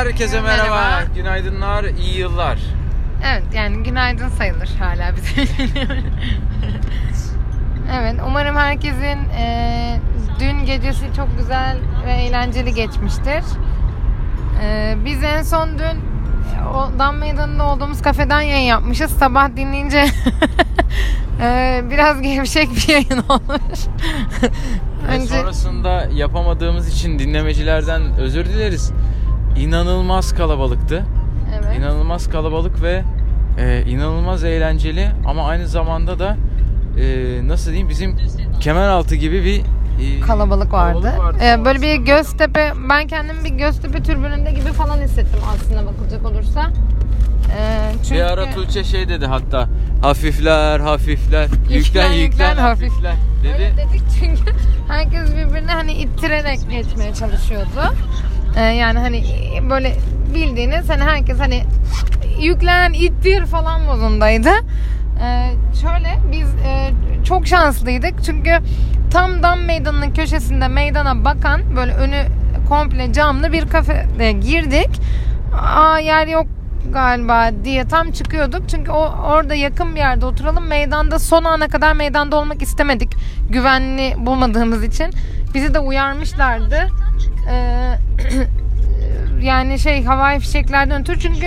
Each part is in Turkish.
Herkese merhaba. Merhaba. Günaydınlar, iyi yıllar. Evet yani günaydın sayılır hala bize. evet umarım herkesin e, dün gecesi çok güzel ve eğlenceli geçmiştir. E, biz en son dün e, o Dam Meydanı'nda olduğumuz kafeden yayın yapmışız. Sabah dinleyince e, biraz gevşek bir yayın olmuş. Ve sonrasında yapamadığımız için dinlemecilerden özür dileriz. İnanılmaz kalabalıktı. evet. İnanılmaz kalabalık ve e, inanılmaz eğlenceli ama aynı zamanda da e, nasıl diyeyim bizim Kemeraltı gibi bir e, kalabalık vardı. kalabalık Ee, böyle bir Göztepe, ben kendimi bir Göztepe türbününde gibi falan hissettim aslında bakılacak olursa. Ee, çünkü Bir ara Tuğçe şey dedi hatta hafifler hafifler yüklen Yüklen, yüklen, yüklen, hafif. hafifler öyle dedi. dedik çünkü herkes birbirini hani ittirerek geçmeye çalışıyordu. Ee, yani hani böyle bildiğiniz hani herkes hani yüklen, ittir falan modundaydı. Ee, şöyle biz e, çok şanslıydık çünkü tam dam meydanının köşesinde meydana bakan böyle önü komple camlı bir kafede girdik. Aa yer yok galiba diye tam çıkıyorduk. Çünkü o orada yakın bir yerde oturalım. Meydanda son ana kadar meydanda olmak istemedik. Güvenli bulmadığımız için. Bizi de uyarmışlardı. Ee, yani şey havai fişeklerden ötürü çünkü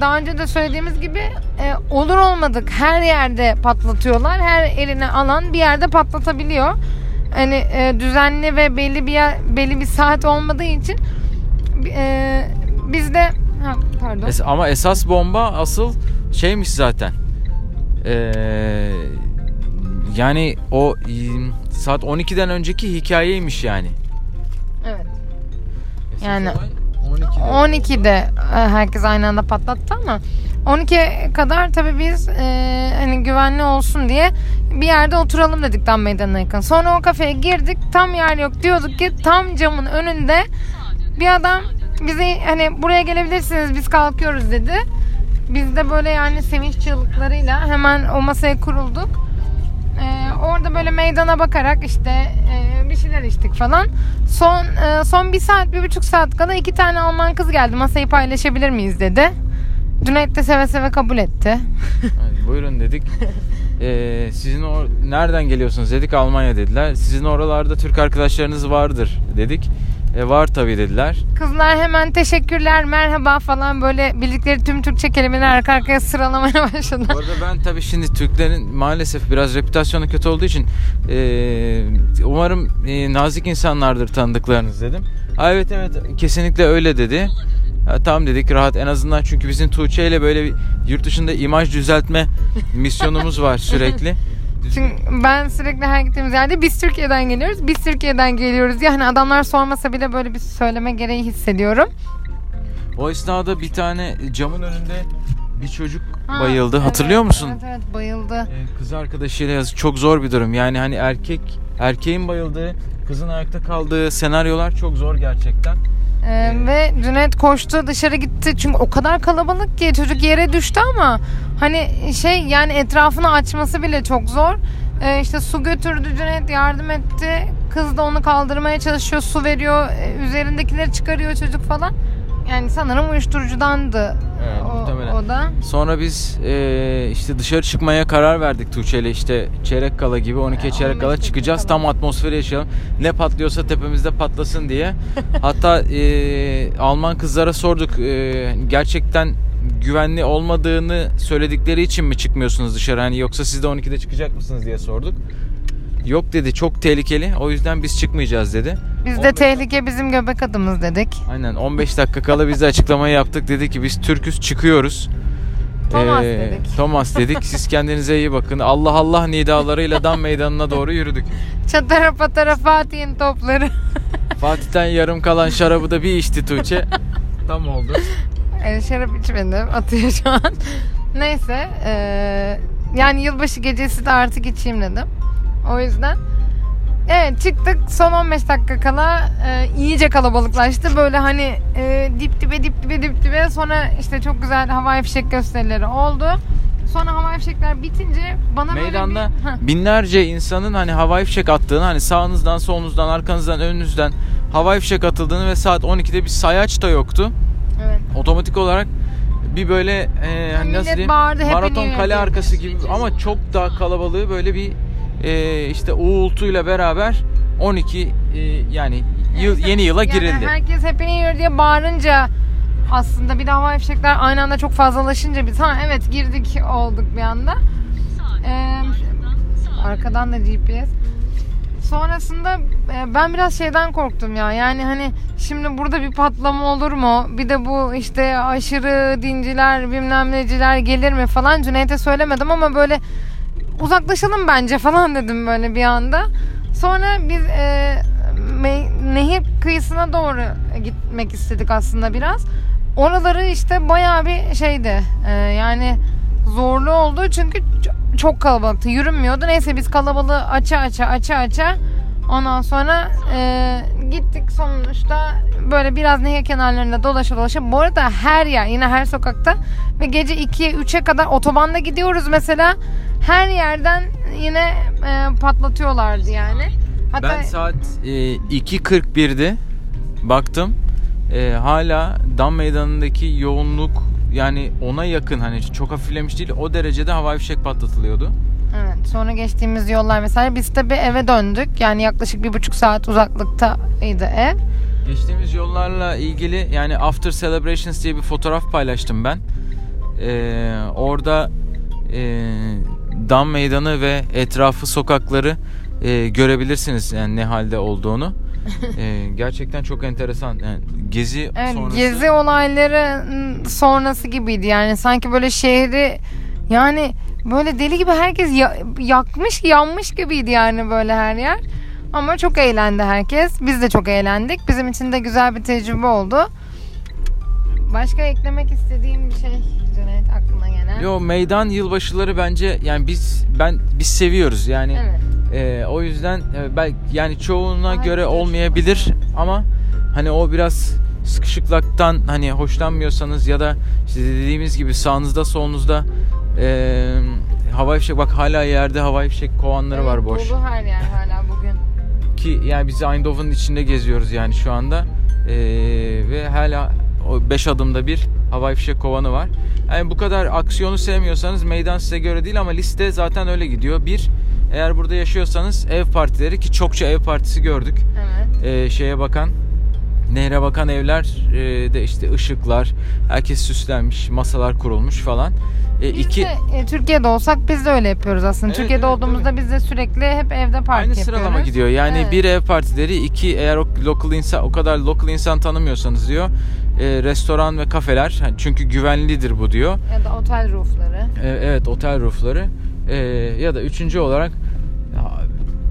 daha önce de söylediğimiz gibi e, olur olmadık her yerde patlatıyorlar. Her eline alan bir yerde patlatabiliyor. Hani e, düzenli ve belli bir yer, belli bir saat olmadığı için e, biz de ha, pardon. Es- ama esas bomba asıl şeymiş zaten. Ee, yani o e, saat 12'den önceki hikayeymiş yani. Evet. Esas Yani olay 12'de. 12'de e, herkes aynı anda patlattı ama 12'ye kadar tabii biz e, hani güvenli olsun diye bir yerde oturalım dedik tam meydana yakın. Sonra o kafeye girdik tam yer yok diyorduk ki tam camın önünde bir adam bize hani buraya gelebilirsiniz biz kalkıyoruz dedi. Biz de böyle yani sevinç çığlıklarıyla hemen o masaya kurulduk. Ee, orada böyle meydana bakarak işte e, bir şeyler içtik falan. Son e, son bir saat, bir buçuk saat kala iki tane Alman kız geldi. Masayı paylaşabilir miyiz dedi. Cüneyt de seve seve kabul etti. Evet, buyurun dedik. Ee, sizin or nereden geliyorsunuz dedik Almanya dediler. Sizin oralarda Türk arkadaşlarınız vardır dedik. E, var tabii dediler. Kızlar hemen teşekkürler, merhaba falan böyle bildikleri tüm Türkçe kelimeleri arka arkaya sıralamaya başladı. Bu arada ben tabii şimdi Türklerin maalesef biraz reputasyonu kötü olduğu için e, umarım e, nazik insanlardır tanıdıklarınız dedim. Ha, evet evet kesinlikle öyle dedi. Ha, tamam dedik rahat en azından çünkü bizim Tuğçe ile böyle bir yurt dışında imaj düzeltme misyonumuz var sürekli. Çünkü ben sürekli her gittiğimiz yerde biz Türkiye'den geliyoruz, biz Türkiye'den geliyoruz. Yani adamlar sormasa bile böyle bir söyleme gereği hissediyorum. O esnada bir tane camın önünde bir çocuk Ha, bayıldı. evet, Hatırlıyor musun? Evet evet bayıldı. Ee, Kız arkadaşıyla yazık çok zor bir durum. Yani hani erkek erkeğin bayıldığı, kızın ayakta kaldığı senaryolar çok zor gerçekten. Ee, ve Cüneyt koştu dışarı gitti çünkü o kadar kalabalık ki çocuk yere düştü ama hani şey yani etrafını açması bile çok zor. Ee, işte su götürdü Cüneyt yardım etti. Kız da onu kaldırmaya çalışıyor su veriyor ee, üzerindekileri çıkarıyor çocuk falan. Yani sanırım uyuşturucudandı Evet, o, muhtemelen. o da. Sonra biz e, işte dışarı çıkmaya karar verdik Tuğçe ile işte çeyrek kala gibi 12 Ee, çeyrek 15 kala dakika çıkacağız. kala. Tam atmosferi yaşayalım. Ne patlıyorsa tepemizde patlasın diye. Hatta e, Alman kızlara sorduk e, gerçekten güvenli olmadığını söyledikleri için mi çıkmıyorsunuz dışarı hani yoksa siz de 12'de çıkacak mısınız diye sorduk. Yok dedi çok tehlikeli o yüzden biz çıkmayacağız dedi. Biz de 15 tehlike bizim göbek adımız dedik. Aynen 15 dakika kala biz de açıklamayı yaptık. Dedi ki biz Türküz çıkıyoruz. Thomas Ee, dedik. Thomas dedik. Siz kendinize iyi bakın. Allah Allah nidalarıyla Dam Meydanı'na doğru yürüdük. Çatara patara Fatih'in topları. Fatih'ten yarım kalan şarabı da bir içti Tuğçe. Tam oldu. Ee, şarap içmedim. Atıyor şu an. Neyse. ee, yani yılbaşı gecesi de artık içeyim dedim. O yüzden. Evet çıktık. Son 15 dakika kala e, iyice kalabalıklaştı. Böyle hani e, dip dibe dip dibe dip dibe. Sonra işte çok güzel havai fişek gösterileri oldu. Sonra havai fişekler bitince bana Meydanda böyle bir... Binlerce insanın hani havai fişek attığını hani sağınızdan solunuzdan arkanızdan önünüzden havai fişek atıldığını ve saat 12'de bir sayaç da yoktu. Evet. Otomatik olarak bir böyle e, hani nasıl diyeyim bağırdı, maraton kale arkası gibi ama çok daha kalabalığı böyle bir e, işte uğultuyla beraber 12 e, yani yıl, yeni yıla Yani girildi. herkes Happy New Year diye bağırınca aslında bir de hava fişekler aynı anda çok fazlalaşınca biz ha evet girdik olduk bir anda. Ee, arkadan da GPS. Sonrasında e, ben biraz şeyden korktum ya. Yani hani şimdi burada bir patlama olur mu? Bir de bu işte aşırı dinciler, bilmem neciler gelir mi falan. Cüneyt'e söylemedim ama böyle uzaklaşalım bence falan dedim böyle bir anda. Sonra biz e, nehir kıyısına doğru gitmek istedik aslında biraz. Oraları işte bayağı bir şeydi. E, yani zorlu oldu çünkü çok kalabalıktı. Yürünmüyordu. Neyse biz kalabalığı aça aça aça aça ondan sonra e, gittik sonuçta böyle biraz nehir kenarlarında dolaşa dolaşa. Bu arada her yer yine her sokakta ve gece 2'ye 3'e kadar otobanda gidiyoruz mesela. Her yerden yine e, patlatıyorlardı yani. Hatta Ben saat e, 2.41'di baktım e, hala Dam Meydanı'ndaki yoğunluk yani ona yakın hani çok hafiflemiş değil o derecede havai fişek patlatılıyordu. Sonra geçtiğimiz yollar mesela biz tabii eve döndük. Yani yaklaşık bir buçuk saat uzaklıktaydı ev. Geçtiğimiz yollarla ilgili yani After Celebrations diye bir fotoğraf paylaştım ben. Ee, orada e, Dam Meydanı ve etrafı sokakları e, görebilirsiniz yani ne halde olduğunu. Ee, gerçekten çok enteresan. Yani gezi Evet, sonrası gezi olayları sonrası gibiydi. Yani sanki böyle şehri yani böyle deli gibi herkes ya- yakmış, yanmış gibiydi yani böyle her yer. Ama çok eğlendi herkes. Biz de çok eğlendik. Bizim için de güzel bir tecrübe oldu. Başka eklemek istediğim bir şey Cüneyt aklına gelen. Yo meydan yılbaşıları bence yani biz ben biz seviyoruz yani Evet. e, o yüzden e, belki yani çoğuna Ay, göre olmayabilir ama hani o biraz sıkışıklıktan hani hoşlanmıyorsanız ya da işte dediğimiz gibi sağınızda solunuzda e, havai fişek bak hala yerde havai fişek kovanları var Evet, boş Dolu her yer hala bugün. ki yani biz Eindhoven'ın içinde geziyoruz yani şu anda E, ve hala o 5 adımda bir havai fişek kovanı var. Yani bu kadar aksiyonu sevmiyorsanız meydan size göre değil ama liste zaten öyle gidiyor. Bir, eğer burada yaşıyorsanız ev partileri ki çokça ev partisi gördük. Evet. E, şeye bakan, nehre bakan evler e, de işte ışıklar, herkes süslenmiş, masalar kurulmuş falan. E, Biz iki, de e, Türkiye'de olsak biz de öyle yapıyoruz aslında. Evet, Türkiye'de evet, olduğumuzda biz de sürekli hep evde parti Aynı yapıyoruz. sıralama gidiyor. Yani Evet. bir ev partileri, iki eğer o local insan o kadar local insan tanımıyorsanız diyor. e, restoran ve kafeler. Hani çünkü güvenlidir bu diyor. Ya da otel roofları. E, evet otel roofları. E, ya da üçüncü olarak ya,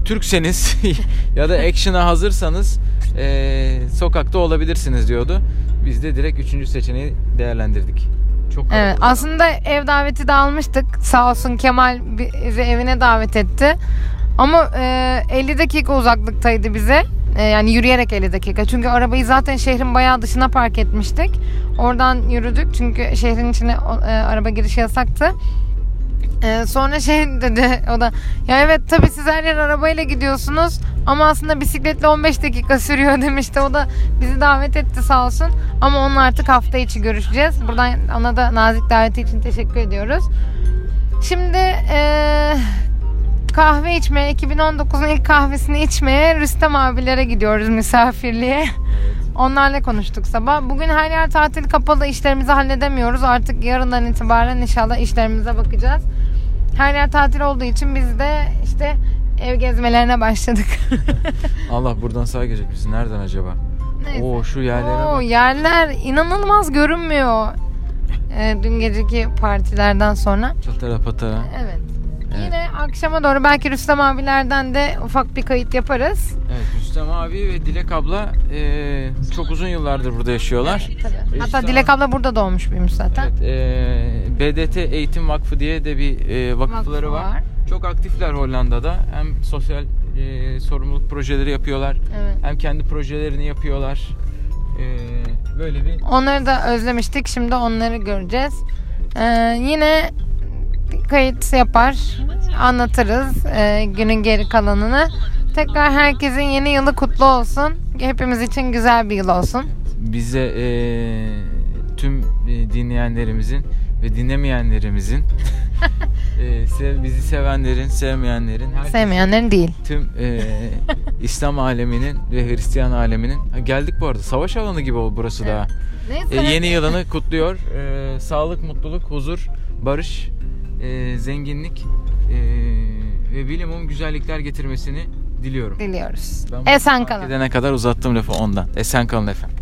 Türkseniz ya da action'a hazırsanız e, sokakta olabilirsiniz diyordu. Biz de direkt üçüncü seçeneği değerlendirdik. Çok Evet aslında ev daveti de almıştık. Sağ olsun Kemal bizi evine davet etti. Ama e, 50 dakika uzaklıktaydı bize. E, yani yürüyerek 50 dakika. Çünkü arabayı zaten şehrin bayağı dışına park etmiştik. Oradan yürüdük çünkü şehrin içine e, araba girişi yasaktı. E, sonra şey dedi o da ya evet tabii siz her yer arabayla gidiyorsunuz ama aslında bisikletle 15 dakika sürüyor demişti. O da bizi davet etti sağ olsun. Ama onunla artık hafta içi görüşeceğiz. Buradan ona da nazik daveti için teşekkür ediyoruz. Şimdi eee, kahve içmeye, 2019'un ilk kahvesini içmeye Rüstem abilere gidiyoruz misafirliğe. Onlarla konuştuk sabah. Bugün her yer tatil kapalı işlerimizi halledemiyoruz. Artık yarından itibaren inşallah işlerimize bakacağız. Her yer tatil olduğu için biz de işte ev gezmelerine başladık. Allah buradan sağa gelecek misin? Nereden acaba? Neyse. Oo şu yerlere Oo, bak. yerler inanılmaz görünmüyor. Ee, dün geceki partilerden sonra. Çatara patara. Evet. Evet. Yine akşama doğru belki Rüstem abilerden de ufak bir kayıt yaparız. Evet Rüstem abi ve Dilek abla eee, çok uzun yıllardır burada yaşıyorlar. Tabii. Hatta Rüstem Dilek abla burada doğmuş büyümüş zaten. Evet, eee, BDT Eğitim Vakfı diye de bir eee, vakıfları Vakfı var. var. Çok aktifler Hollanda'da. Hem sosyal eee, sorumluluk projeleri yapıyorlar. Evet. Hem kendi projelerini yapıyorlar. Eee, böyle bir Onları da özlemiştik. Şimdi onları göreceğiz. Ee, yine kayıt yapar. Anlatırız ee, günün geri kalanını. Tekrar herkesin yeni yılı kutlu olsun. Hepimiz için güzel bir yıl olsun. bize eee, tüm e, dinleyenlerimizin ve dinlemeyenlerimizin e, sev- bizi sevenlerin, sevmeyenlerin, herkesin, Sevmeyenlerin değil. tüm e, İslam aleminin ve Hristiyan aleminin Ha, geldik bu arada. Savaş alanı gibi oldu burası da. Neyse. E, yeni yılını kutluyor. E, sağlık, mutluluk, huzur, barış, e, zenginlik e, ve bilimum güzellikler getirmesini diliyorum. diliyoruz. Ben Esen kalın. edene kadar uzattım lafı ondan. Esen kalın efendim.